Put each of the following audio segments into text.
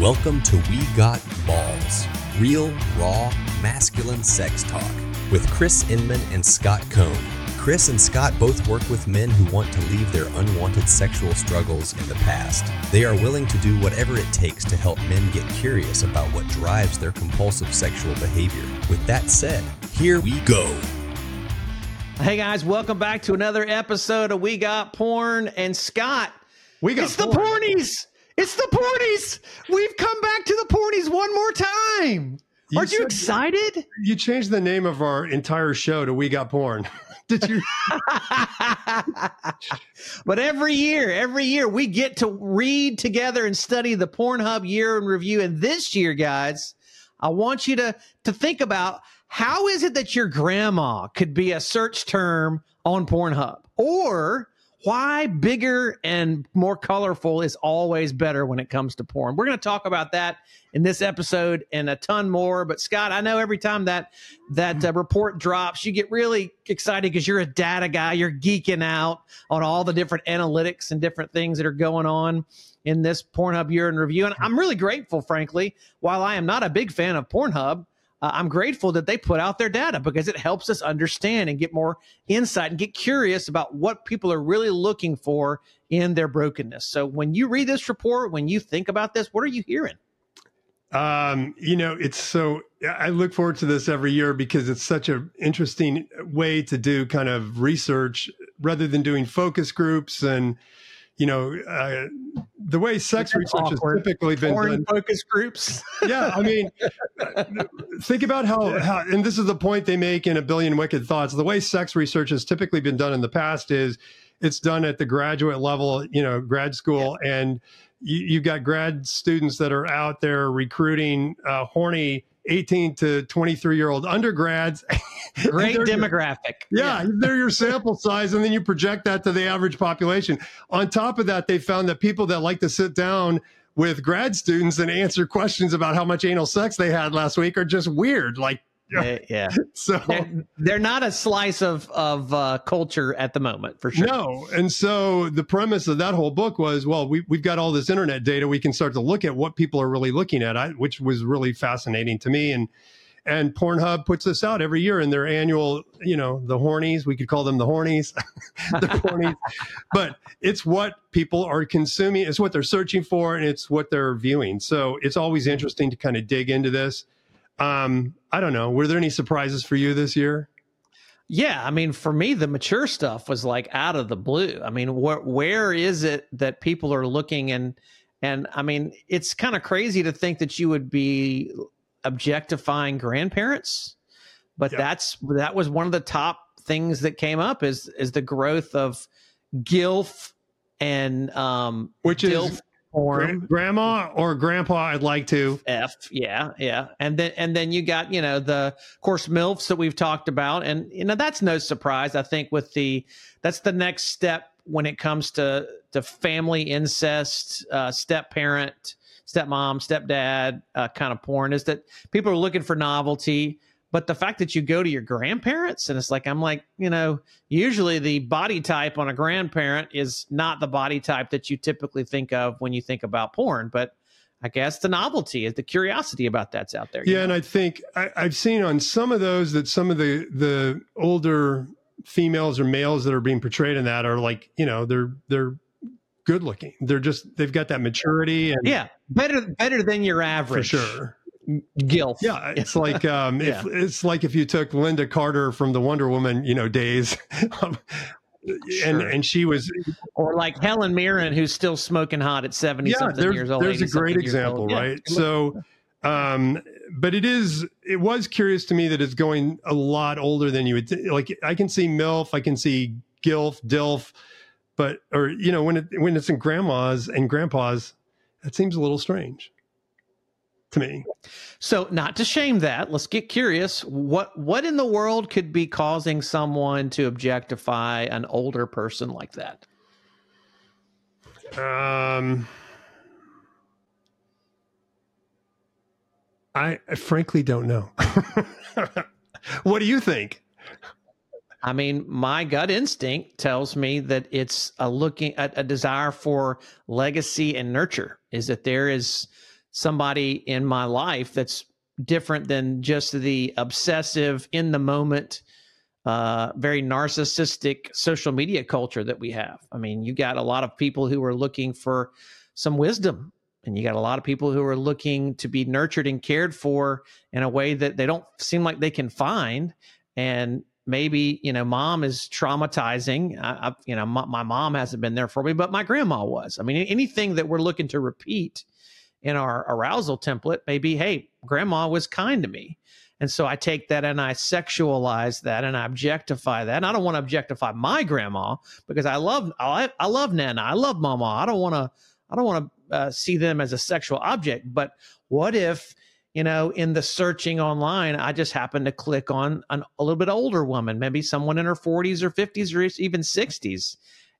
Welcome to We Got Balls, real, raw, masculine sex talk with Chris Inman and Scott Cohn. Chris and Scott both work with men who want to leave their unwanted sexual struggles in the past. They are willing to do whatever it takes to help men get curious about what drives their compulsive sexual behavior. With that said, here we go. Hey guys, welcome back to another episode of We Got Porn and Scott. We got it's the pornies. It's the pornies. We've come back to the pornies one more time. You Aren't you excited? You changed the name of our entire show to We Got Porn. Did you? but every year, every year we get to read together and study the Pornhub year in review. And this year, guys, I want you to to think about how is it that your grandma could be a search term on Pornhub, or why bigger and more colorful is always better when it comes to porn. We're going to talk about that in this episode and a ton more. But Scott, I know every time that that uh, report drops, you get really excited because you're a data guy. You're geeking out on all the different analytics and different things that are going on in this Pornhub year in review. And I'm really grateful, frankly, while I am not a big fan of Pornhub. Uh, I'm grateful that they put out their data because it helps us understand and get more insight and get curious about what people are really looking for in their brokenness. So when you read this report, when you think about this, what are you hearing? Um, you know, it's so. I look forward to this every year because it's such an interesting way to do kind of research rather than doing focus groups and. You know, uh, the way sex That's research awkward. has typically been Porn done. focus groups. yeah, I mean, think about how, how, and this is the point they make in A Billion Wicked Thoughts. The way sex research has typically been done in the past is it's done at the graduate level, you know, grad school, and you, you've got grad students that are out there recruiting uh, horny 18 to 23 year old undergrads. Great demographic. yeah, they're your sample size, and then you project that to the average population. On top of that, they found that people that like to sit down with grad students and answer questions about how much anal sex they had last week are just weird. Like, Yeah. yeah. so They're, they're not a slice of of uh, culture at the moment, for sure. no. And so the premise of that whole book was, well, we, we've got all this internet data. We can start to look at what people are really looking at, I, which was really fascinating to me. And and Pornhub puts this out every year in their annual, you know, the hornies. We could call them the hornies, the hornies. But it's what people are consuming. It's what they're searching for, and it's what they're viewing. So it's always interesting to kind of dig into this. Um, I don't know. Were there any surprises for you this year? Yeah, I mean, for me, the mature stuff was like out of the blue. I mean, where where is it that people are looking and and I mean, it's kind of crazy to think that you would be objectifying grandparents, but Yeah. that's that was one of the top things that came up is is the growth of gilf and um Which is. Gra- grandma or grandpa? I'd like to. F, yeah, yeah, and then and then you got you know the of course milfs that we've talked about, and you know that's no surprise. I think with the that's the next step when it comes to to family incest, uh, step parent, stepmom, stepdad uh, kind of porn is that people are looking for novelty. But the fact that you go to your grandparents and it's like I'm like you know usually the body type on a grandparent is not the body type that you typically think of when you think about porn, but I guess the novelty is the curiosity about that's out there. Yeah, and? I think I, I've seen on some of those that some of the the older females or males that are being portrayed in that are like you know they're they're good looking. They're just they've got that maturity and yeah, better better than your average. for sure. Gilf. Yeah, it's like um, Yeah. if, it's like if you took Lynda Carter from the Wonder Woman, you know, days, and Sure. and she was or like Helen Mirren, who's still smoking hot at seventy yeah. something years old. there's a great example, old. Yeah. right? So, um, but it is it was curious to me that it's going a lot older than you would th- like. I can see milf, I can see gilf, dilf, but or you know when it when it's in grandmas and grandpas, that seems a little strange to me. So, not to shame that, let's get curious. What what in the world could be causing someone to objectify an older person like that? Um, I, I frankly don't know. what do you think? I mean, my gut instinct tells me that it's a looking a, a desire for legacy and nurture. Is that there is somebody in my life that's different than just the obsessive in the moment uh, very narcissistic social media culture that we have. I mean, you got a lot of people who are looking for some wisdom, and you got a lot of people who are looking to be nurtured and cared for in a way that they don't seem like they can find. And maybe you know, mom is traumatizing. I, I, you know, my, my mom hasn't been there for me, but my grandma was. I mean, anything that we're looking to repeat in our arousal template, maybe, hey, grandma was kind to me and so I take that and I sexualize that and I objectify that. And I don't want to objectify my grandma because I love I, I love Nana. I love Mama. I don't want to I don't want to uh, see them as a sexual object. But what if you know in the searching online I just happen to click on an, a little bit older woman, maybe someone in her 40s or 50s or even 60s,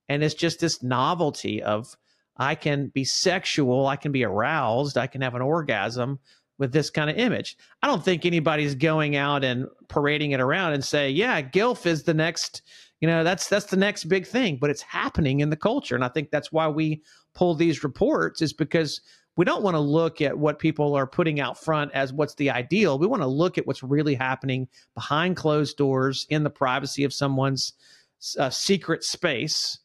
and it's just this novelty of I can be sexual, I can be aroused, I can have an orgasm with this kind of image. I don't think anybody's going out and parading it around and say, "Yeah, gilf is the next, you know, that's that's the next big thing." But it's happening in the culture, and I think that's why we pull these reports is because we don't want to look at what people are putting out front as what's the ideal. We want to look at what's really happening behind closed doors in the privacy of someone's uh, secret space.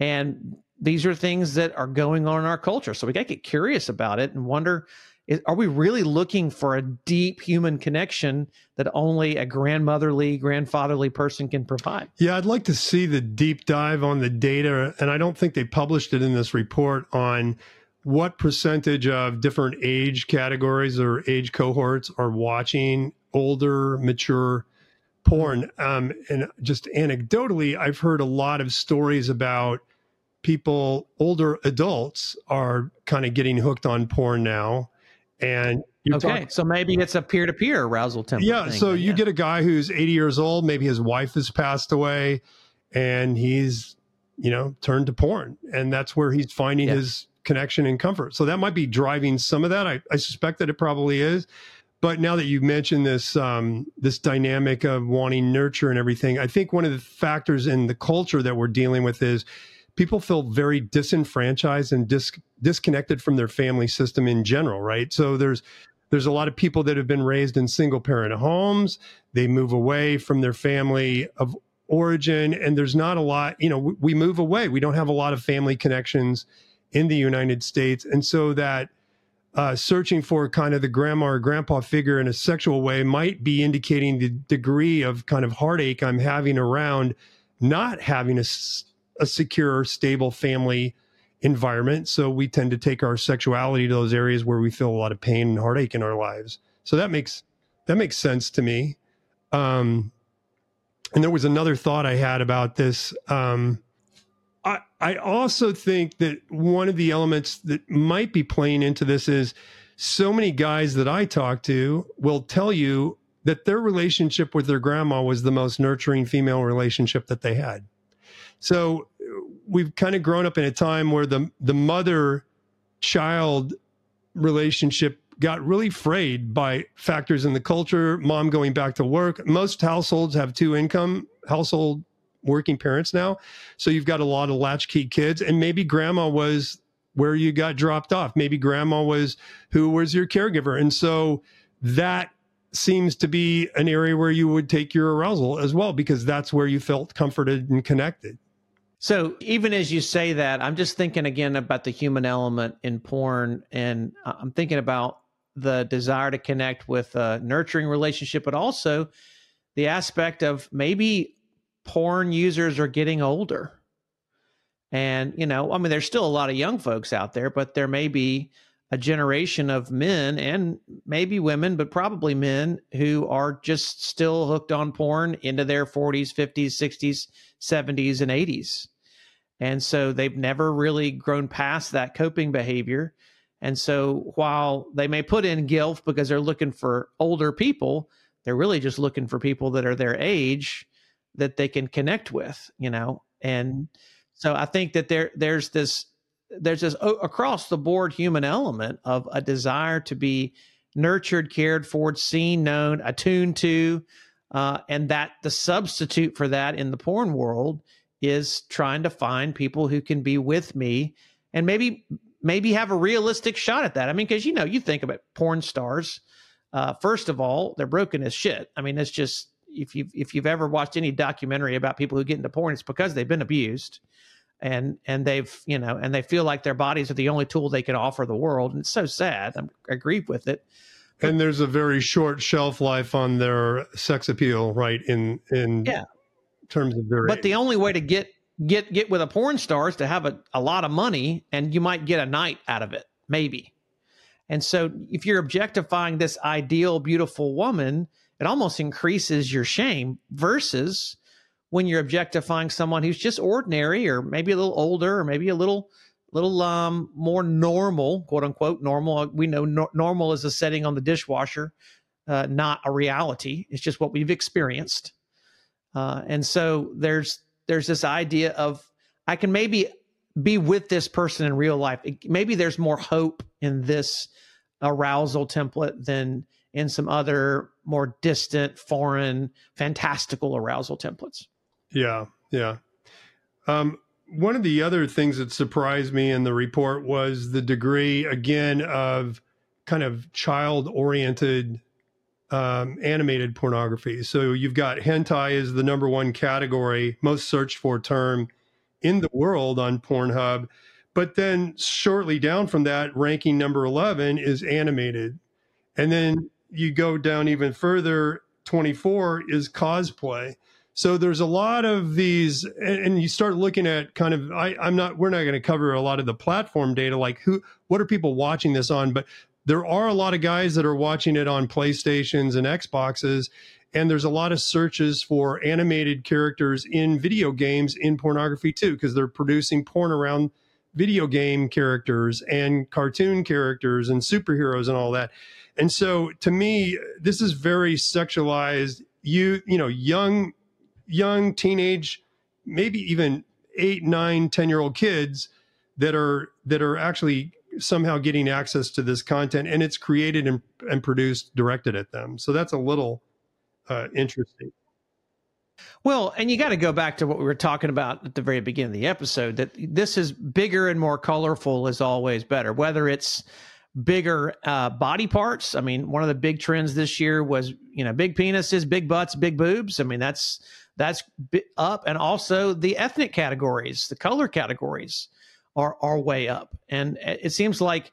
And these are things that are going on in our culture. So we got to get curious about it and wonder is, are we really looking for a deep human connection that only a grandmotherly, grandfatherly person can provide? Yeah, I'd like to see the deep dive on the data. And I don't think they published it in this report on what percentage of different age categories or age cohorts are watching older, mature porn. Um, and just anecdotally, I've heard a lot of stories about people, older adults, are kind of getting hooked on porn now and okay, talk, so maybe it's a peer to peer arousal template. Yeah. Thing, so you yeah. get a guy who's 80 years old, maybe his wife has passed away, and he's, you know, turned to porn. And that's where he's finding yeah. his connection and comfort. So that might be driving some of that. I, I suspect that it probably is. But now that you mentioned this um, this dynamic of wanting nurture and everything, I think one of the factors in the culture that we're dealing with is people feel very disenfranchised and dis- disconnected from their family system in general, right? So there's there's a lot of people that have been raised in single parent homes. They move away from their family of origin, and there's not a lot. You know, we, we move away. We don't have a lot of family connections in the United States, and so that uh, searching for kind of the grandma or grandpa figure in a sexual way might be indicating the degree of kind of heartache I'm having around not having a a secure, stable family environment. So we tend to take our sexuality to those areas where we feel a lot of pain and heartache in our lives. So that makes that makes sense to me. Um, and there was another thought I had about this. Um, I I also think that one of the elements that might be playing into this is so many guys that I talk to will tell you that their relationship with their grandma was the most nurturing female relationship that they had. So uh, we've kind of grown up in a time where the the mother child relationship got really frayed by factors in the culture, mom going back to work. Most households have two income household working parents now. So you've got a lot of latchkey kids and maybe grandma was where you got dropped off. Maybe grandma was who was your caregiver. And so that seems to be an area where you would take your arousal as well because that's where you felt comforted and connected. So even as you say that, I'm just thinking again about the human element in porn, and I'm thinking about the desire to connect with a nurturing relationship, but also the aspect of maybe porn users are getting older. And, you know, I mean, there's still a lot of young folks out there, but there may be a generation of men and maybe women, but probably men who are just still hooked on porn into their 40s, 50s, 60s, 70s, and 80s. And so they've never really grown past that coping behavior. And so while they may put in GILF because they're looking for older people, they're really just looking for people that are their age that they can connect with, you know. And mm-hmm. so I think that there there's this there's this across the board human element of a desire to be nurtured, cared for, seen, known, attuned to, uh, and that the substitute for that in the porn world is trying to find people who can be with me and maybe maybe have a realistic shot at that. I mean, because you know, you think about porn stars. Uh, first of all, they're broken as shit. I mean, it's just if you if you've ever watched any documentary about people who get into porn, it's because they've been abused, and and they've you know and they feel like their bodies are the only tool they can offer the world, and it's so sad. I'm, I agree with it. And there's a very short shelf life on their sex appeal, right? In in yeah. terms of their. But age. the only way to get get get with a porn star is to have a, a lot of money, and you might get a night out of it, maybe. And so, if you're objectifying this ideal, beautiful woman, it almost increases your shame versus when you're objectifying someone who's just ordinary or maybe a little older or maybe a little little um more normal quote unquote normal. We know no- normal is a setting on the dishwasher uh, not a reality. It's just what we've experienced. Uh, and so there's there's this idea of i can maybe be with this person in real life. It, maybe there's more hope in this arousal template than in some other more distant, foreign, fantastical arousal templates. Yeah, yeah. Um, one of the other things that surprised me in the report was the degree, again, of kind of child oriented um, animated pornography. So you've got hentai is the number one category, most searched for term in the world on Pornhub. But then shortly down from that, ranking number 11 is animated. And then you go down even further, 24 is cosplay. So there's a lot of these, and, you start looking at kind of. I, I'm not. We're not going to cover a lot of the platform data, like who, what are people watching this on? But there are a lot of guys that are watching it on PlayStations and Xboxes, and there's a lot of searches for animated characters in video games in pornography too, because they're producing porn around video game characters and cartoon characters and superheroes and all that. And so to me, this is very sexualized. You, you know, young, young teenage, maybe even eight, nine, 10 year old kids that are, that are actually somehow getting access to this content and it's created and, and produced directed at them. So that's a little uh, interesting. Well, and you got to go back to what we were talking about at the very beginning of the episode that this is bigger and more colorful is always better, whether it's bigger uh, body parts. I mean, one of the big trends this year was, you know, big penises, big butts, big boobs. I mean, that's that's up, and also the ethnic categories, the color categories are are way up. And it seems like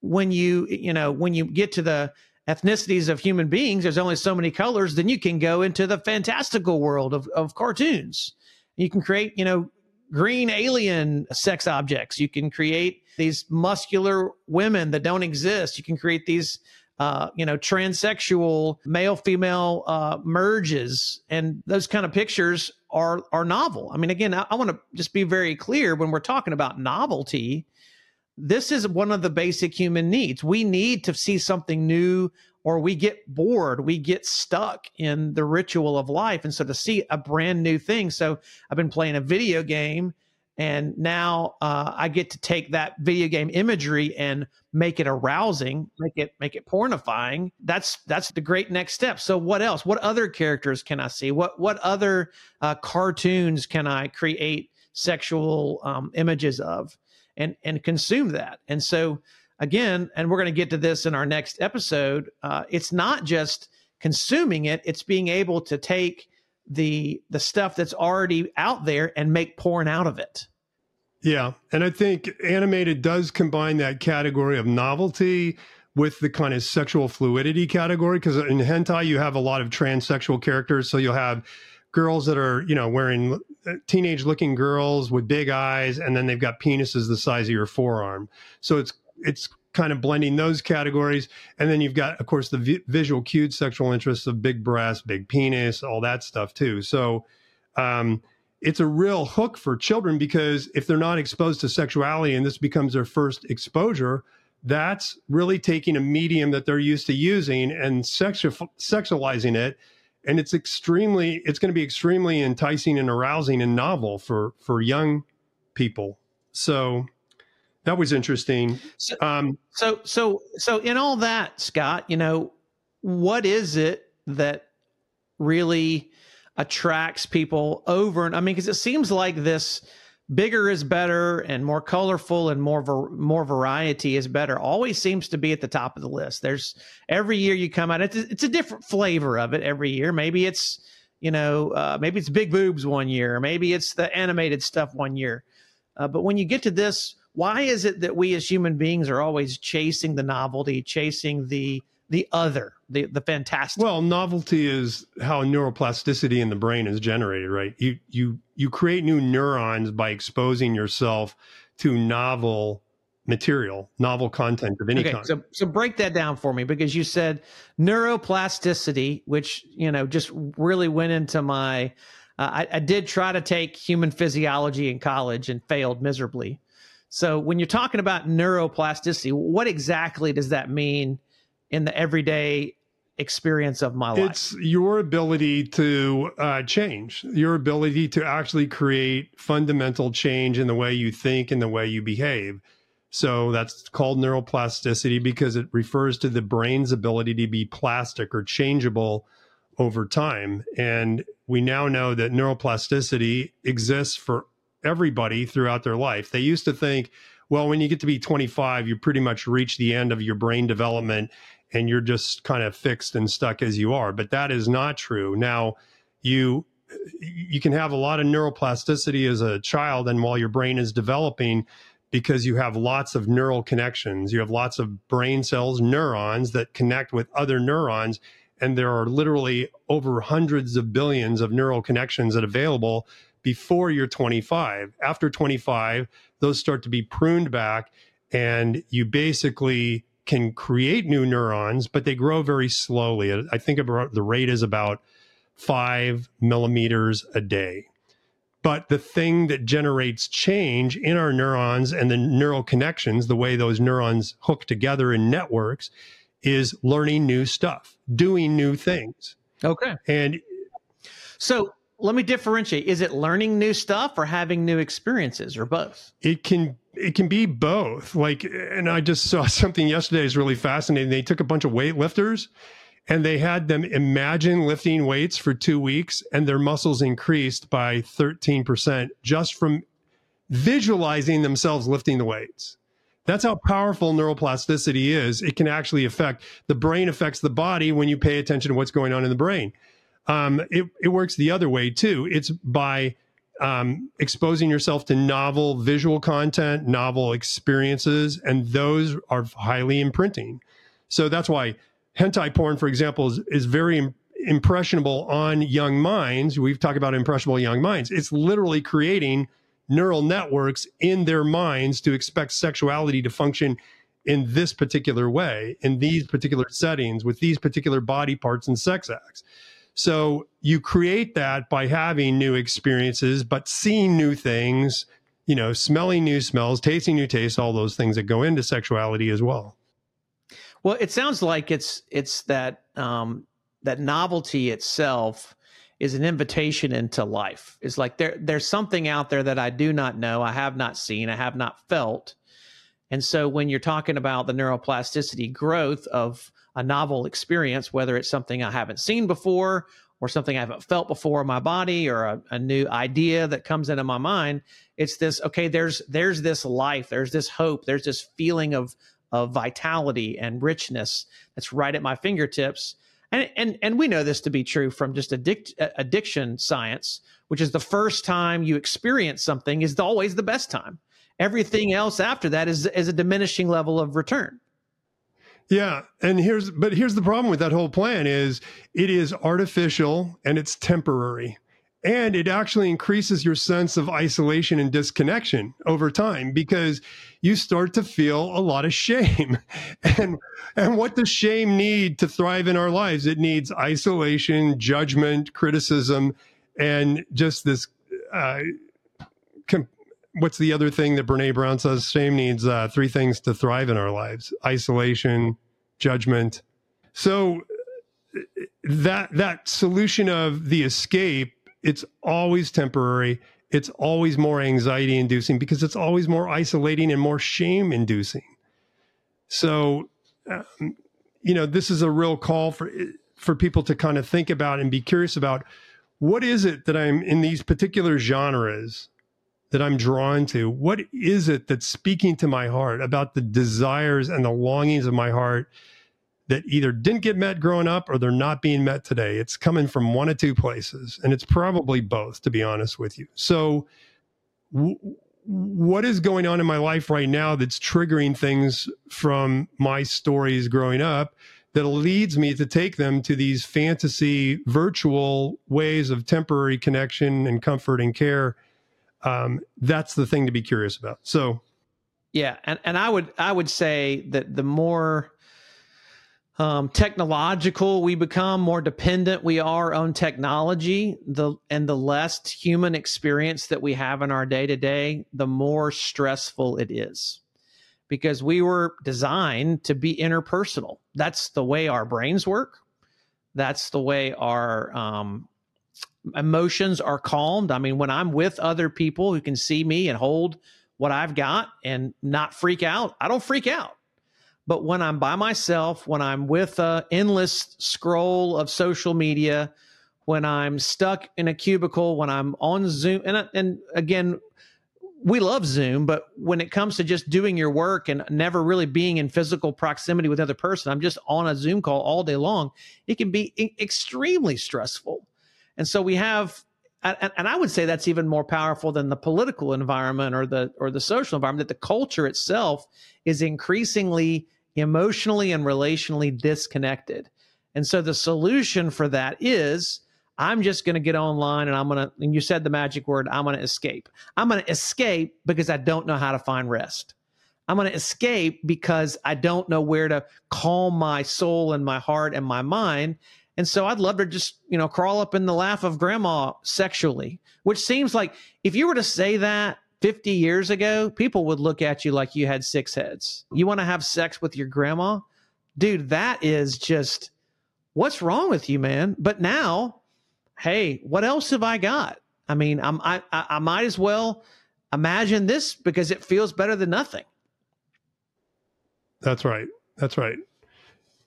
when you you know when you get to the ethnicities of human beings, there's only so many colors. Then you can go into the fantastical world of of cartoons. You can create you know green alien sex objects. You can create these muscular women that don't exist. You can create these, uh, you know, transsexual male female uh, merges, and those kind of pictures are are novel. I mean, again, I, I want to just be very clear when we're talking about novelty. This is one of the basic human needs. We need to see something new or we get bored, we get stuck in the ritual of life. And so to see a brand new thing. So I've been playing a video game and now uh, I get to take that video game imagery and make it arousing, make it make it pornifying. That's that's the great next step. So what else? What other characters can I see? What what other uh, cartoons can I create sexual um, images of and and consume that? And so again, and we're going to get to this in our next episode. Uh, it's not just consuming it; it's being able to take the the stuff that's already out there and make porn out of it. Yeah, and I think animated does combine that category of novelty with the kind of sexual fluidity category because in hentai you have a lot of transsexual characters, so you'll have girls that are you know wearing uh, teenage looking girls with big eyes and then they've got penises the size of your forearm so it's it's kind of blending those categories. And then you've got, of course, the vi- visual cued sexual interests of big breast, big penis, all that stuff too. So um, it's a real hook for children because if they're not exposed to sexuality and this becomes their first exposure, that's really taking a medium that they're used to using and sexu- sexualizing it. And it's extremely, it's going to be extremely enticing and arousing and novel for for young people. So that was interesting. So, um, so, so, so, in all that, Scott, you know, what is it that really attracts people over? And I mean, because it seems like this bigger is better and more colorful and more more variety is better always seems to be at the top of the list there's every year you come out it's, it's a different flavor of it every year maybe it's you know uh, maybe it's big boobs one year maybe it's the animated stuff one year uh, but when you get to this why is it that we as human beings are always chasing the novelty chasing the the other, the the fantastic. Well, novelty is how neuroplasticity in the brain is generated, right? You you you create new neurons by exposing yourself to novel material, novel content of any okay, kind. So so break that down for me because you said neuroplasticity, which you know just really went into my. Uh, I, I did try to take human physiology in college and failed miserably. So when you're talking about neuroplasticity, what exactly does that mean? in the everyday experience of my life. It's your ability to uh, change, your ability to actually create fundamental change in the way you think and the way you behave. So that's called neuroplasticity because it refers to the brain's ability to be plastic or changeable over time. And we now know that neuroplasticity exists for everybody throughout their life. They used to think, well, when you get to be 25, you pretty much reach the end of your brain development and you're just kind of fixed and stuck as you are. But that is not true. Now, you you can have a lot of neuroplasticity as a child, and while your brain is developing, because you have lots of neural connections, you have lots of brain cells, neurons that connect with other neurons, and there are literally over hundreds of billions of neural connections that available before you're 25. After 25, those start to be pruned back, and you basically can create new neurons, but they grow very slowly. I think about the rate is about five millimeters a day. But the thing that generates change in our neurons and the neural connections, the way those neurons hook together in networks, is learning new stuff, doing new things. Okay. And so let me differentiate. Is it learning new stuff or having new experiences or both? It can it can be both. Like, and I just saw something yesterday is really fascinating. They took a bunch of weightlifters and they had them imagine lifting weights for two weeks and their muscles increased by 13% just from visualizing themselves lifting the weights. That's how powerful neuroplasticity is. It can actually affect the brain affects the body when you pay attention to what's going on in the brain. Um, it, it works the other way too. It's by um, exposing yourself to novel visual content, novel experiences, and those are highly imprinting. So that's why hentai porn, for example, is, is very Im- impressionable on young minds. We've talked about impressionable young minds. It's literally creating neural networks in their minds to expect sexuality to function in this particular way, in these particular settings, with these particular body parts and sex acts. So you create that by having new experiences, but seeing new things, you know, smelling new smells, tasting new tastes, all those things that go into sexuality as well. Well, it sounds like it's it's that um, that novelty itself is an invitation into life. It's like there there's something out there that I do not know, I have not seen, I have not felt. And so when you're talking about the neuroplasticity growth of a novel experience, whether it's something I haven't seen before or something I haven't felt before in my body or a, a, new idea that comes into my mind. It's this, okay, there's there's this life, there's this hope, there's this feeling of of vitality and richness that's right at my fingertips. And and and we know this to be true from just addict, uh, addiction science, which is the first time you experience something is always the best time. Everything else after that is is a diminishing level of return. Yeah, and here's but here's the problem with that whole plan is it is artificial and it's temporary. And it actually increases your sense of isolation and disconnection over time because you start to feel a lot of shame. And and what does shame need to thrive in our lives? It needs isolation, judgment, criticism, and just this uh, com- what's the other thing that Brene Brown says? Shame needs uh, three things to thrive in our lives: isolation, judgment. So that that solution of the escape, it's always temporary. It's always more anxiety inducing because it's always more isolating and more shame inducing. So, um, you know, this is a real call for for people to kind of think about and be curious about what is it that I'm in these particular genres that I'm drawn to? What is it that's speaking to my heart about the desires and the longings of my heart that either didn't get met growing up or they're not being met today? It's coming from one of two places, and it's probably both, to be honest with you. So, w- what is going on in my life right now that's triggering things from my stories growing up that leads me to take them to these fantasy virtual ways of temporary connection and comfort and care um, that's the thing to be curious about so yeah and, and i would i would say that the more um, technological we become, more dependent we are on technology, the and the less human experience that we have in our day to day, the more stressful it is. Because we were designed to be interpersonal. That's the way our brains work. That's the way our um, emotions are calmed. I mean, when I'm with other people who can see me and hold what I've got and not freak out, I don't freak out but when I'm by myself, when I'm with a endless scroll of social media, when I'm stuck in a cubicle, when I'm on Zoom, and and again, we love Zoom, but when it comes to just doing your work and never really being in physical proximity with another person, I'm just on a Zoom call all day long. It can be extremely stressful, and so we have and, I would say that's even more powerful than the political environment or the or the social environment. That the culture itself is increasingly emotionally and relationally disconnected. And so the solution for that is I'm just going to get online and I'm going to, and you said the magic word, I'm going to escape. I'm going to escape because I don't know how to find rest. I'm going to escape because I don't know where to calm my soul and my heart and my mind. And so I'd love to just, you know, crawl up in the lap of grandma sexually, which seems like if you were to say that 50 years ago, people would look at you like you had six heads. You want to have sex with your grandma? Dude, that is just what's wrong with you, man? But now, hey, what else have I got? I mean, I'm, I, I might as well imagine this because it feels better than nothing. That's right. That's right.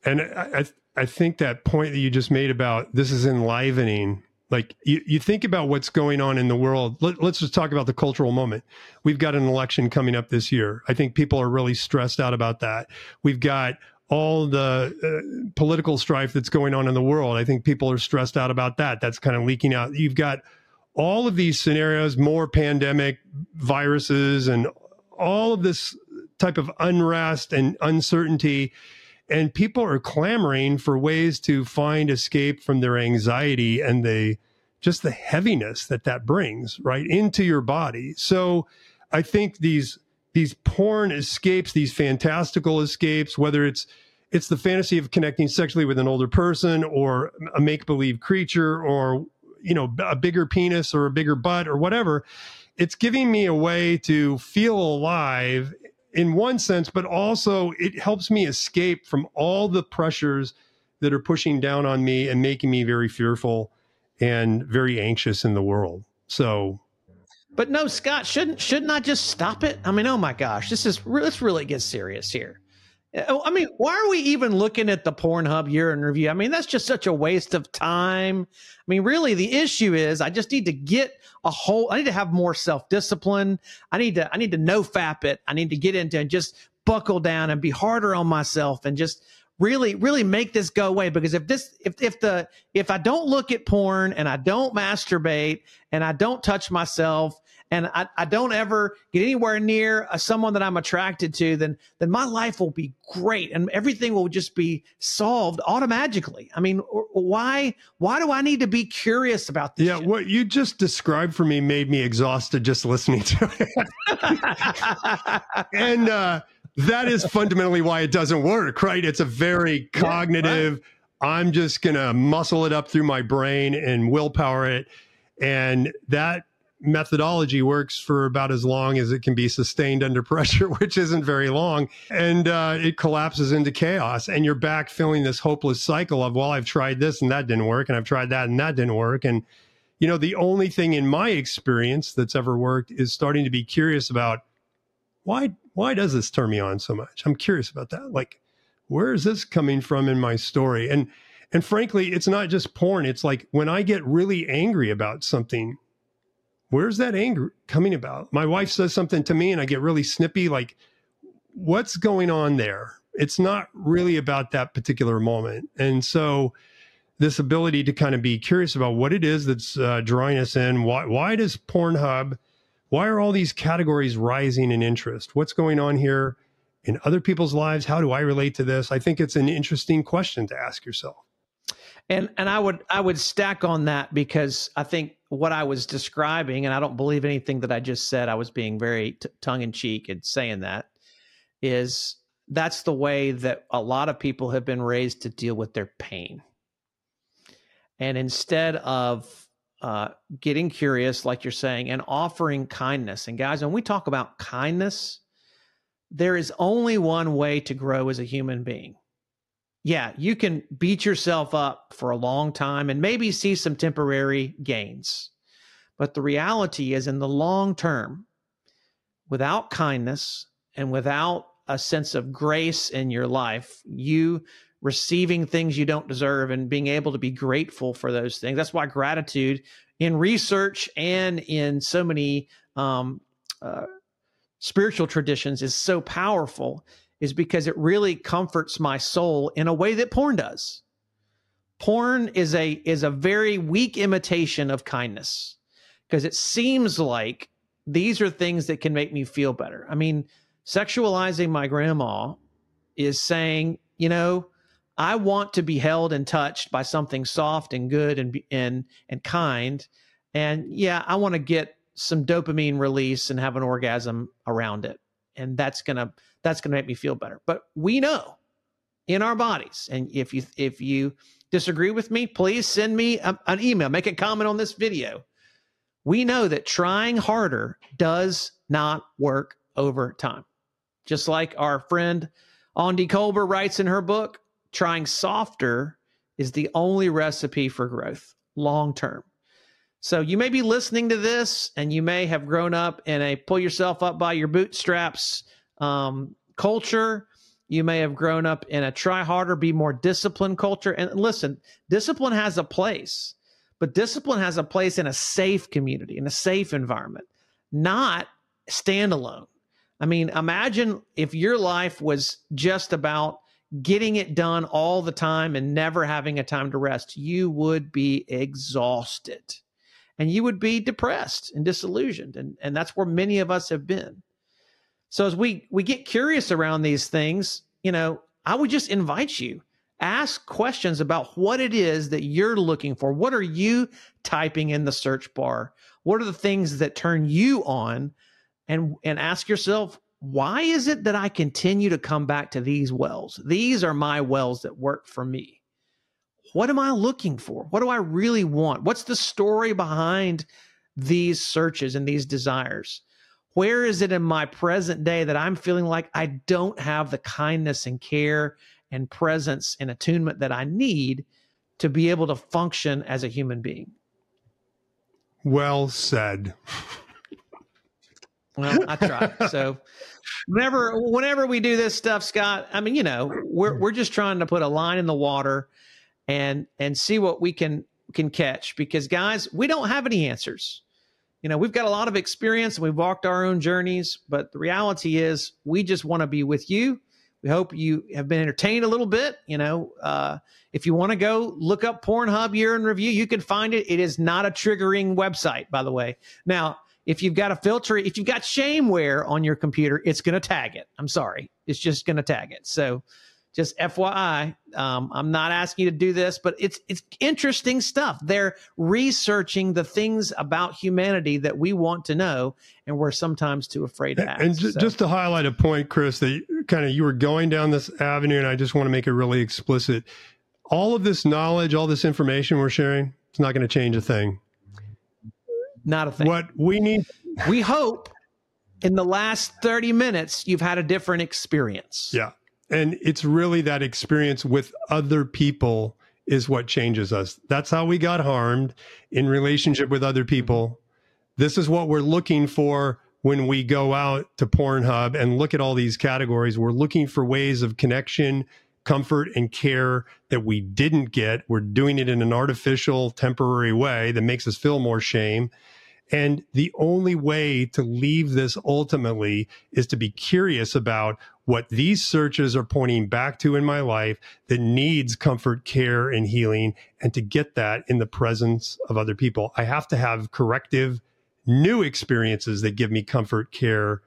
And I, I, I think that point that you just made about this is enlivening like you, you think about what's going on in the world. Let, us just talk about the cultural moment. We've got an election coming up this year. I think people are really stressed out about that. We've got all the uh, political strife that's going on in the world. I think people are stressed out about that. That's kind of leaking out. You've got all of these scenarios, more pandemic viruses, and all of this type of unrest and uncertainty and people are clamoring for ways to find escape from their anxiety and the just the heaviness that that brings right into your body. So i think these these porn escapes these fantastical escapes whether it's it's the fantasy of connecting sexually with an older person or a make believe creature or you know a bigger penis or a bigger butt or whatever it's giving me a way to feel alive in one sense, but also it helps me escape from all the pressures that are pushing down on me and making me very fearful and very anxious in the world. So, but no, Scott, shouldn't shouldn't I just stop it? I mean, oh my gosh, this is let's really get serious here. I mean, why are we even looking at the Pornhub year in review? I mean, that's just such a waste of time. I mean, really, the issue is I just need to get a whole. I need to have more self discipline. I need to. I need to NoFap it. I need to get into and just buckle down and be harder on myself and just really really make this go away because if this if if the if I don't look at porn and I don't masturbate and I don't touch myself and I, I don't ever get anywhere near uh, someone that I'm attracted to, then then my life will be great and everything will just be solved automatically. I mean, why why do I need to be curious about this? Yeah, shit? what you just described for me made me exhausted just listening to it. and uh, that is fundamentally why it doesn't work, right? It's a very cognitive. Yeah, right. I'm just gonna muscle it up through my brain and willpower it, and that methodology works for about as long as it can be sustained under pressure, which isn't very long. And uh, it collapses into chaos. And you're back filling this hopeless cycle of, well, I've tried this and that didn't work. And I've tried that and that didn't work. And, you know, the only thing in my experience that's ever worked is starting to be curious about why, why does this turn me on so much? I'm curious about that. Like, where is this coming from in my story? And, and frankly, it's not just porn. It's like when I get really angry about something, where's that anger coming about? My wife says something to me and I get really snippy. Like, what's going on there? It's not really about that particular moment. And so, this ability to kind of be curious about what it is that's uh, drawing us in. Why, why does Pornhub, why are all these categories rising in interest? What's going on here in other people's lives? How do I relate to this? I think it's an interesting question to ask yourself. And and I would I would stack on that because I think what I was describing, and I don't believe anything that I just said. I was being very t- tongue in cheek in saying that. Is that's the way that a lot of people have been raised to deal with their pain. And instead of uh, getting curious, like you're saying, and offering kindness, and guys, when we talk about kindness, there is only one way to grow as a human being yeah, you can beat yourself up for a long time and maybe see some temporary gains. But the reality is, in the long term, without kindness and without a sense of grace in your life, you receiving things you don't deserve and being able to be grateful for those things. That's why gratitude in research and in so many um, uh, spiritual traditions is so powerful is because it really comforts my soul in a way that porn does. Porn is a is a very weak imitation of kindness because it seems like these are things that can make me feel better. I mean, sexualizing my grandma is saying, you know, I want to be held and touched by something soft and good and and and kind. And yeah, I want to get some dopamine release and have an orgasm around it. And that's to that's to make me feel better. But we know in our bodies, and if you if you disagree with me, please send me a, an email, make a comment on this video. We know that trying harder does not work over time. Just like our friend Aundi Kolber writes in her book, trying softer is the only recipe for growth long term. So you may be listening to this and you may have grown up in a pull yourself up by your bootstraps um, culture. You may have grown up in a try harder, be more disciplined culture. And listen, discipline has a place, but discipline has a place in a safe community, in a safe environment, not standalone. I mean, imagine if your life was just about getting it done all the time and never having a time to rest, you would be exhausted and you would be depressed and disillusioned. And, and that's where many of us have been. So as we we get curious around these things, you know, I would just invite you ask questions about what it is that you're looking for. What are you typing in the search bar? What are the things that turn you on? And and ask yourself, why is it that I continue to come back to these wells? These are my wells that work for me. What am I looking for? What do I really want? What's the story behind these searches and these desires? Where is it in my present day that I'm feeling like I don't have the kindness and care and presence and attunement that I need to be able to function as a human being? Well said. Well, I try. so whenever whenever we do this stuff, Scott, I mean, you know, we're we're just trying to put a line in the water and and see what we can can catch because guys, we don't have any answers you know, we've got a lot of experience and we've walked our own journeys, but the reality is we just want to be with you. We hope you have been entertained a little bit. You know, uh, if you want to go look up Pornhub year in review, you can find it. It is not a triggering website, by the way. Now, if you've got a filter, if you've got shameware on your computer, it's going to tag it. I'm sorry. It's just going to tag it. So, just FYI, um, I'm not asking you to do this, but it's it's interesting stuff. They're researching the things about humanity that we want to know, and we're sometimes too afraid to ask. And so. just to highlight a point, Chris, that kind of you were going down this avenue, and I just want to make it really explicit. All of this knowledge, all this information we're sharing, it's not going to change a thing. Not a thing. What we need, we hope in the last 30 minutes, you've had a different experience. Yeah and it's really that experience with other people is what changes us. That's how we got harmed in relationship with other people. This is what we're looking for when we go out to Pornhub and look at all these categories. We're looking for ways of connection, comfort, and care that we didn't get. We're doing it in an artificial, temporary way that makes us feel more shame. And the only way to leave this ultimately is to be curious about what these searches are pointing back to in my life that needs comfort, care, and healing, and to get that in the presence of other people. I have to have corrective, new experiences that give me comfort, care,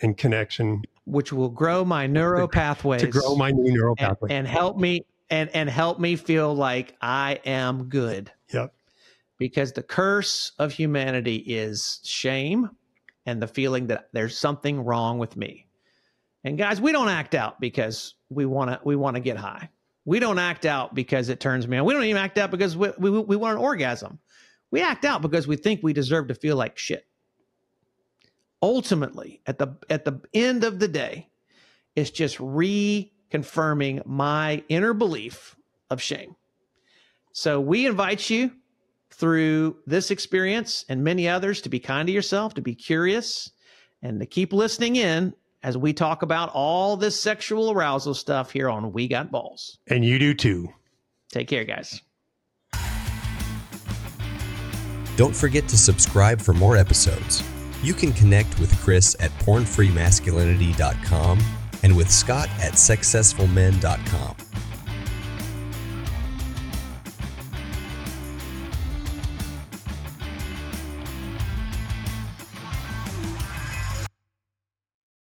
and connection. Which will grow my neural pathways. To grow my new neural and, pathways. And help me and and help me feel like I am good. Yep. Because the curse of humanity is shame and the feeling that there's something wrong with me. And guys, we don't act out because we want to we want to get high. We don't act out because it turns me on. We don't even act out because we, we, we want an orgasm. We act out because we think we deserve to feel like shit. Ultimately, at the at the end of the day, it's just reconfirming my inner belief of shame. So we invite you through this experience and many others to be kind to yourself, to be curious, and to keep listening in as we talk about all this sexual arousal stuff here on We Got Balls. And you do too. Take care, guys. Don't forget to subscribe for more episodes. You can connect with Chris at pornfreemasculinity.com and with Scott at sexcessfulmen.com.